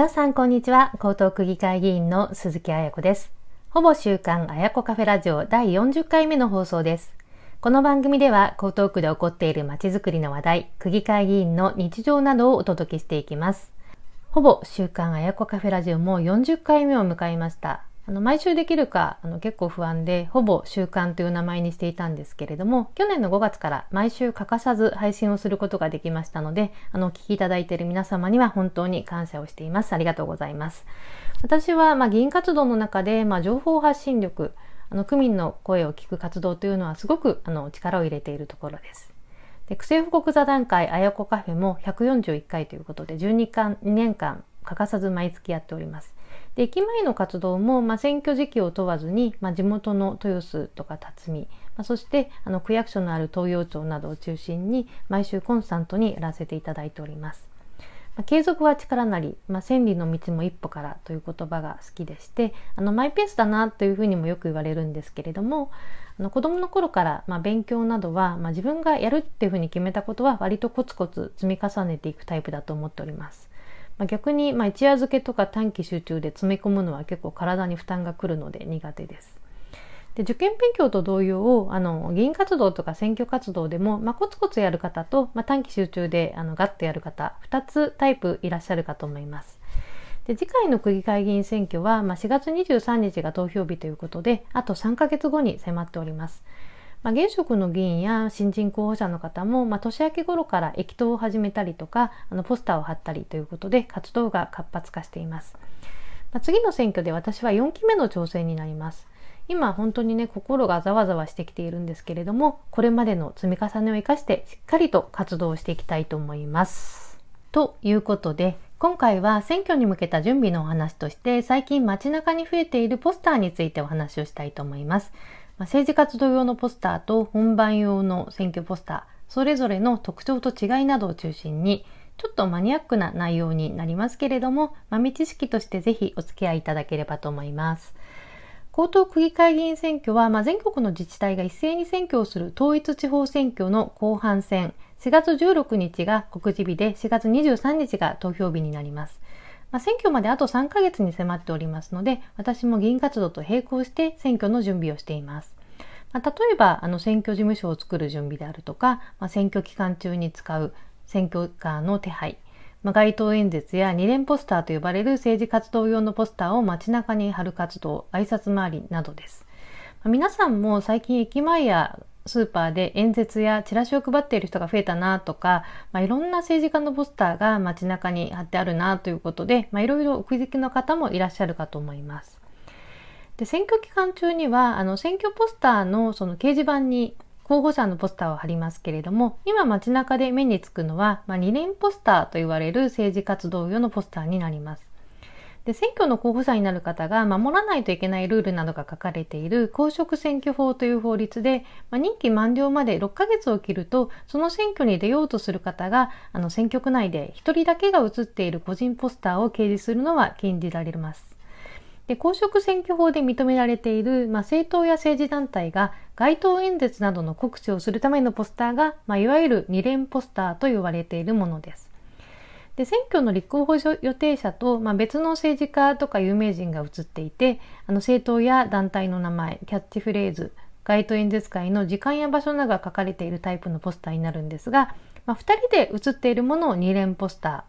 皆さんこんにちは。江東区議会議員の鈴木彩子です。ほぼ週刊彩子カフェラジオ第40回目の放送です。この番組では江東区で起こっている街づくりの話題、区議会議員の日常などをお届けしていきます。ほぼ週刊彩子カフェラジオも40回目を迎えました。あの毎週できるかあの結構不安でほぼ習慣という名前にしていたんですけれども去年の5月から毎週欠かさず配信をすることができましたのであのお聞きいただいている皆様には本当に感謝をしています。ありがとうございます。私は、まあ、議員活動の中で、まあ、情報発信力あの区民の声を聞く活動というのはすごくあの力を入れているところです。で区政府国座談会あやこカフェも141回ということで12間2年間欠かさず毎月やっております。で駅前の活動も、まあ、選挙時期を問わずに、まあ、地元の豊洲とか辰巳、まあ、そしてあの区役所のある東洋町などを中心に毎週コンスタントにやらせていただいております。まあ、継続は力なり、まあ、千里の道も一歩からという言葉が好きでしてあのマイペースだなというふうにもよく言われるんですけれどもあの子供の頃から、まあ、勉強などは、まあ、自分がやるっていうふうに決めたことは割とコツコツ積み重ねていくタイプだと思っております。まあ、逆に、まあ、一夜漬けとか短期集中で詰め込むのは結構体に負担がくるので苦手です。で受験勉強と同様あの議員活動とか選挙活動でも、まあ、コツコツやる方と、まあ、短期集中であのガッとやる方2つタイプいらっしゃるかと思います。で次回の区議会議員選挙は、まあ、4月23日が投票日ということであと3ヶ月後に迫っております。まあ、現職の議員や新人候補者の方も、まあ、年明け頃から駅頭を始めたりとかあのポスターを貼ったりということで活動が活発化しています、まあ、次の選挙で私は4期目の挑戦になります。今本当にね心がざわざわしてきているんですけれどもこれまでの積み重ねを生かしてしっかりと活動していきたいと思います。ということで今回は選挙に向けた準備のお話として最近街中に増えているポスターについてお話をしたいと思います。ま、政治活動用のポスターと本番用の選挙ポスター、それぞれの特徴と違いなどを中心に、ちょっとマニアックな内容になりますけれども、豆知識としてぜひお付き合いいただければと思います。江東区議会議員選挙は、まあ、全国の自治体が一斉に選挙をする統一地方選挙の後半戦、4月16日が告示日で4月23日が投票日になります。まあ、選挙まであと3ヶ月に迫っておりますので、私も議員活動と並行して選挙の準備をしています。まあ、例えば、あの、選挙事務所を作る準備であるとか、まあ、選挙期間中に使う選挙カーの手配、まあ、街頭演説や二連ポスターと呼ばれる政治活動用のポスターを街中に貼る活動、挨拶回りなどです。皆さんも最近駅前やスーパーで演説やチラシを配っている人が増えたなとか、まあ、いろんな政治家のポスターが街中に貼ってあるなということで、まあ、いろいろお気づきの方もいらっしゃるかと思います。で選挙期間中にはあの選挙ポスターのその掲示板に候補者のポスターを貼りますけれども今街中で目につくのは、まあ、2連ポスターと言われる政治活動用のポスターになります。で選挙の候補者になる方が守らないといけないルールなどが書かれている公職選挙法という法律で、まあ、任期満了まで6ヶ月を切るとその選挙に出ようとする方があの選挙区内で1人だけが写っている個人ポスターを掲示するのは禁じられます。で公職選挙法で認められている、まあ、政党や政治団体が街頭演説などの告知をするためのポスターが、まあ、いわゆる二連ポスターと言われているものです。で選挙の立候補予定者と、まあ、別の政治家とか有名人が写っていてあの政党や団体の名前キャッチフレーズ街頭演説会の時間や場所などが書かれているタイプのポスターになるんですが、まあ、2人で写っているものを2連ポスタ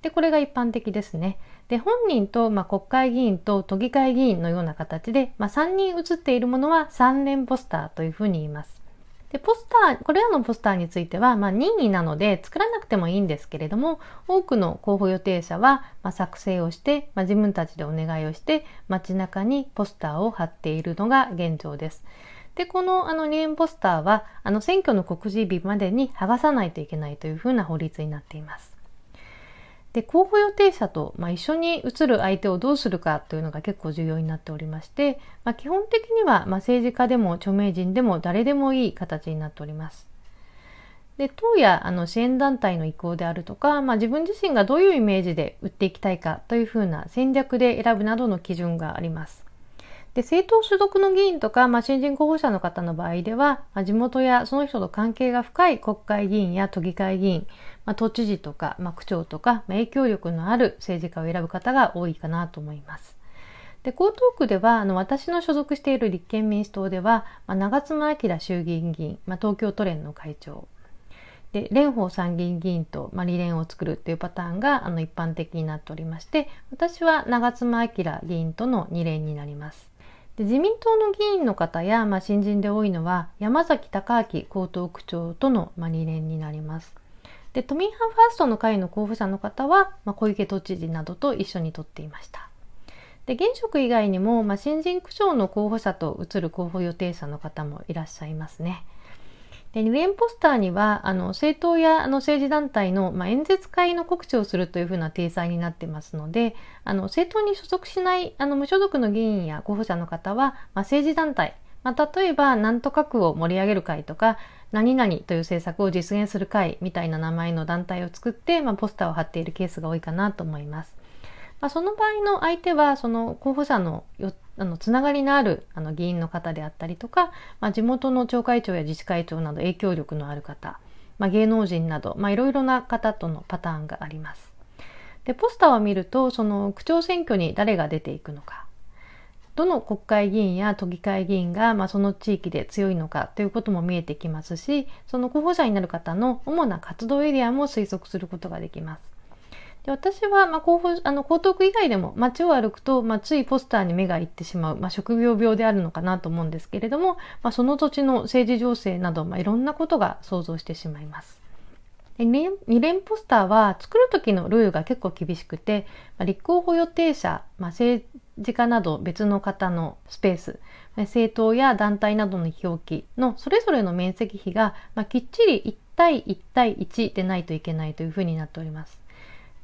ーでこれが一般的ですね。で本人と、まあ、国会議員と都議会議員のような形で、まあ、3人写っているものは3連ポスターというふうに言います。で、ポスター、これらのポスターについては、まあ、任意なので作らなくてもいいんですけれども、多くの候補予定者は、まあ、作成をして、まあ、自分たちでお願いをして、街中にポスターを貼っているのが現状です。で、このあの2円ポスターは、あの選挙の告示日までに剥がさないといけないというふうな法律になっています。で候補予定者と、まあ、一緒に移る相手をどうするかというのが結構重要になっておりまして、まあ、基本的には、まあ、政治家でも著名人でも誰でもいい形になっております。で党やあの支援団体の意向であるとか、まあ、自分自身がどういうイメージで売っていきたいかというふうな戦略で選ぶなどの基準があります。で、政党所属の議員とか、まあ、新人候補者の方の場合では、まあ、地元やその人と関係が深い国会議員や都議会議員、まあ、都知事とか、まあ、区長とか、まあ、影響力のある政治家を選ぶ方が多いかなと思います。で、江東区では、あの、私の所属している立憲民主党では、まあ、長妻昭衆議院議員、まあ、東京都連の会長、で、蓮舫参議院議員と、まあ、理連を作るっていうパターンが、あの、一般的になっておりまして、私は長妻昭議員との二連になります。で自民党の議員の方や、まあ、新人で多いのは、山崎隆明江東区長との、まあ、連になります。で、都民派ファーストの会の候補者の方は、まあ、小池都知事などと一緒に取っていました。で、現職以外にも、まあ、新人区長の候補者と移る候補予定者の方もいらっしゃいますね。で、二連ポスターには、あの、政党やあの政治団体の、まあ、演説会の告知をするというふうな体裁になってますので、あの、政党に所属しない、あの、無所属の議員や候補者の方は、まあ、政治団体、まあ、例えば、なんとか区を盛り上げる会とか、何々という政策を実現する会みたいな名前の団体を作って、まあ、ポスターを貼っているケースが多いかなと思います。まあ、その場合の相手は、その候補者のあのつながりのあるあの議員の方であったりとか、まあ、地元の町会長や自治会長など影響力のある方、まあ、芸能人など、まあ、いろいろな方とのパターンがあります。で、ポスターを見ると、その区長選挙に誰が出ていくのか、どの国会議員や都議会議員が、まあ、その地域で強いのかということも見えてきますし、その候補者になる方の主な活動エリアも推測することができます。で私は、まあ、候、あの、江東区以外でも街を歩くと、まあ、ついポスターに目がいってしまう、まあ、職業病であるのかなと思うんですけれども、まあ、その土地の政治情勢など、まあ、いろんなことが想像してしまいます。二連ポスターは作る時のルールが結構厳しくて、まあ、立候補予定者、まあ、政治家など別の方のスペース、政党や団体などの表記のそれぞれの面積比が、まあ、きっちり1対1対1でないといけないというふうになっております。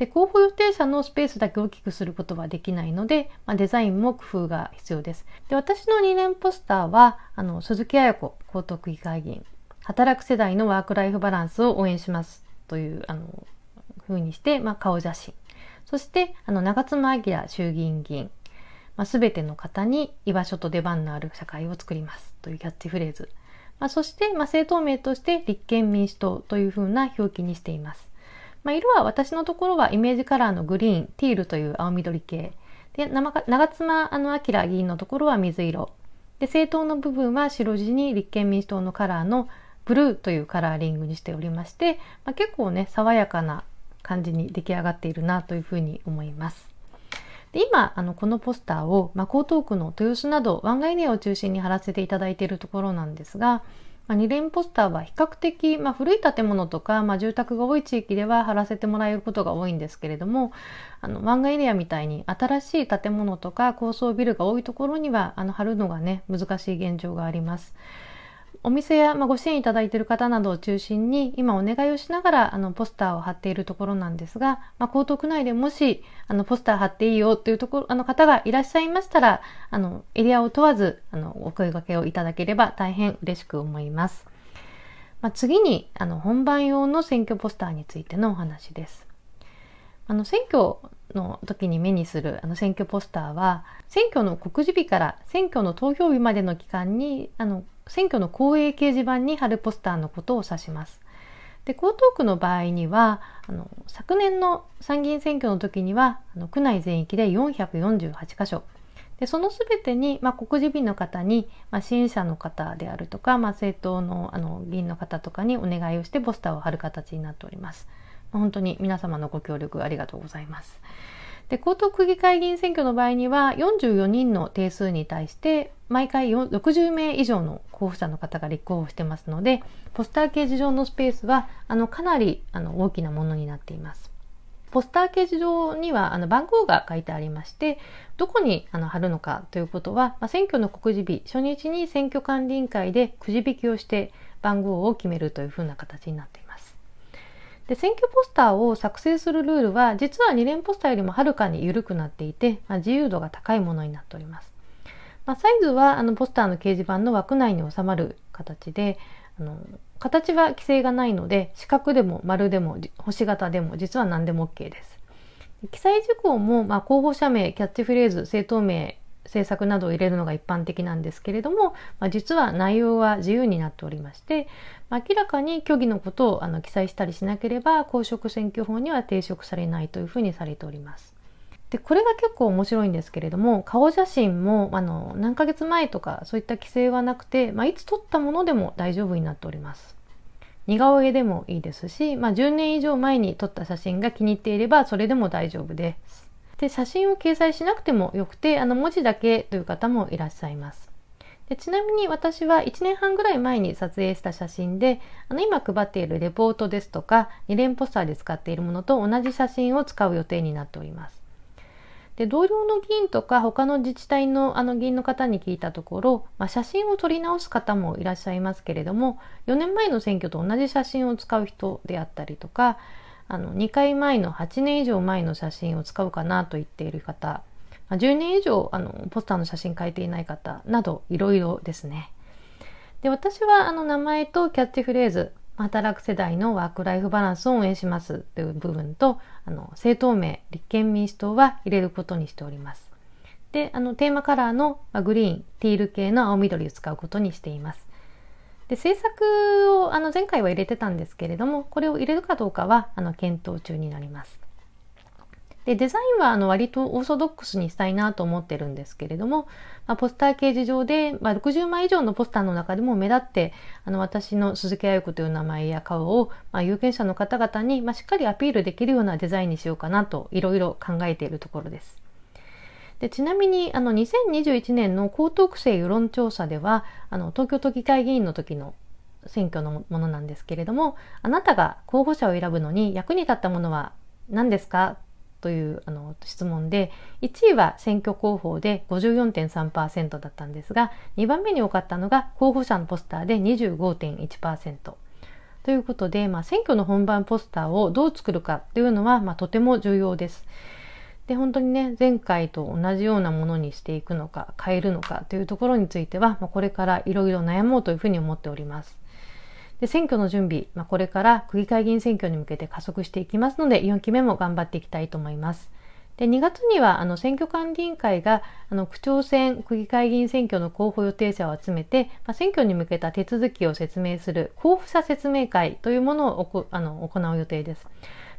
で、候補予定者のスペースだけ大きくすることはできないので、まあ、デザインも工夫が必要です。で、私の2年ポスターは、あの、鈴木彩子江東区議会議員、働く世代のワークライフバランスを応援しますという、あの、ふうにして、まあ、顔写真。そして、あの、長妻昭衆議院議員、まあ、全ての方に居場所と出番のある社会を作りますというキャッチフレーズ。まあ、そして、まあ、政党名として立憲民主党というふうな表記にしています。まあ、色は私のところはイメージカラーのグリーン、ティールという青緑系。で、長妻あの明議員のところは水色。で、政党の部分は白地に立憲民主党のカラーのブルーというカラーリングにしておりまして、まあ、結構ね、爽やかな感じに出来上がっているなというふうに思います。で今、あの、このポスターを、まあ、江東区の豊洲など、湾岸エリアを中心に貼らせていただいているところなんですが、まあ、2連ポスターは比較的、まあ、古い建物とか、まあ、住宅が多い地域では貼らせてもらえることが多いんですけれども、あの、漫画エリアみたいに新しい建物とか高層ビルが多いところには、あの、貼るのがね、難しい現状があります。お店や、まあ、ご支援いただいている方などを中心に今お願いをしながらあのポスターを貼っているところなんですが、まあ、江東区内でもしあのポスター貼っていいよっていうところあの方がいらっしゃいましたらあのエリアを問わずあのお声掛けをいただければ大変嬉しく思います。まあ、次にあの本番用の選挙ポスターについてのお話です。あの選挙の時に目にするあの選挙ポスターは選挙の告示日から選挙の投票日までの期間にあの選挙の公営掲示板に貼るポスターのことを指します。で江東区の場合にはあの昨年の参議院選挙の時にはあの区内全域で448箇所でその全てに、まあ、告示日の方に、まあ、支援者の方であるとか、まあ、政党のあの議員の方とかにお願いをしてポスターを貼る形になっております。まあ、本当に皆様のご協力ありがとうございます。で、江東区議会議員選挙の場合には、44人の定数に対して、毎回60名以上の候補者の方が立候補してますので、ポスター掲示上のスペースは、あの、かなり、あの、大きなものになっています。ポスター掲示上にはあの番号が書いてありまして、どこにあの貼るのかということは、まあ、選挙の告示日、初日に選挙管理委員会でくじ引きをして番号を決めるというふうな形になっています。で選挙ポスターを作成するルールは、実は2連ポスターよりもはるかに緩くなっていて、まあ、自由度が高いものになっております。まあ、サイズはあのポスターの掲示板の枠内に収まる形で、あの形は規制がないので四角でも丸でも星型でも実は何でも OK です。記載事項も、まあ、候補者名、キャッチフレーズ、政党名、政策などを入れるのが一般的なんですけれども、まあ、実は内容は自由になっておりまして、ま明らかに虚偽のことをあの記載したりしなければ公職選挙法には抵触されないというふうにされております。でこれが結構面白いんですけれども顔写真もあの何ヶ月前とかそういった規制はなくて、まあ、いつ撮ったものでも大丈夫になっております。似顔絵でもいいですし、まあ、10年以上前に撮った写真が気に入っていればそれでも大丈夫です。で写真を掲載しなくてもよくてあの文字だけという方もいらっしゃいます。でちなみに私は1年半ぐらい前に撮影した写真であの今配っているレポートですとか2連ポスターで使っているものと同じ写真を使う予定になっております。で同僚の議員とか他の自治体のあの議員の方に聞いたところ、まあ、写真を撮り直す方もいらっしゃいますけれども4年前の選挙と同じ写真を使う人であったりとかあの2回前の8年以上前の写真を使うかなと言っている方、ま、10年以上あのポスターの写真変えていない方などいろいろですね。で私はあの名前とキャッチフレーズ働く世代のワークライフバランスを応援しますという部分と、あの、政党名、立憲民主党は入れることにしております。で、あの、テーマカラーのグリーン、ティール系の青緑を使うことにしています。で、制作を、あの、前回は入れてたんですけれども、これを入れるかどうかは、あの、検討中になります。でデザインはあの割とオーソドックスにしたいなと思ってるんですけれども、まあ、ポスター掲示上で、まあ、60枚以上のポスターの中でも目立ってあの私の鈴木彩子という名前や顔を、まあ、有権者の方々に、ま、しっかりアピールできるようなデザインにしようかなといろいろ考えているところです。でちなみにあの2021年の江東区政世論調査ではあの東京都議会議員の時の選挙のものなんですけれどもあなたが候補者を選ぶのに役に立ったものは何ですか？というあの質問で1位は選挙広報で54.3%だったんですが2番目に多かったのが候補者のポスターで25.1%。ということで、まあ、選挙の本番ポスターをどう作るかというのは、まあ、とても重要です。で本当にね前回と同じようなものにしていくのか変えるのかというところについては、まあ、これからいろいろ悩もうというふうに思っております。で選挙の準備、まあ、これから区議会議員選挙に向けて加速していきますので4期目も頑張っていきたいと思います。で2月にはあの選挙管理委員会があの区長選区議会議員選挙の候補予定者を集めて、まあ、選挙に向けた手続きを説明する候補者説明会というものをあの行う予定です。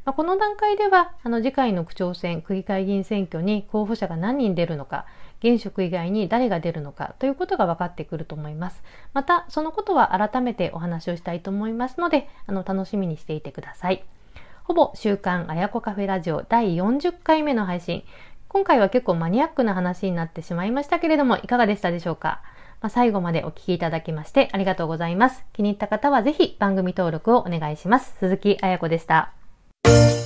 まあ、この段階ではあの次回の区長選区議会議員選挙に候補者が何人出るのか現職以外に誰が出るのかということが分かってくると思います。また、そのことは改めてお話をしたいと思いますので、あの、楽しみにしていてください。ほぼ週刊あやこカフェラジオ第40回目の配信。今回は結構マニアックな話になってしまいましたけれども、いかがでしたでしょうか、最後までお聴きいただきましてありがとうございます。気に入った方はぜひ番組登録をお願いします。鈴木あやこでした。Thank you.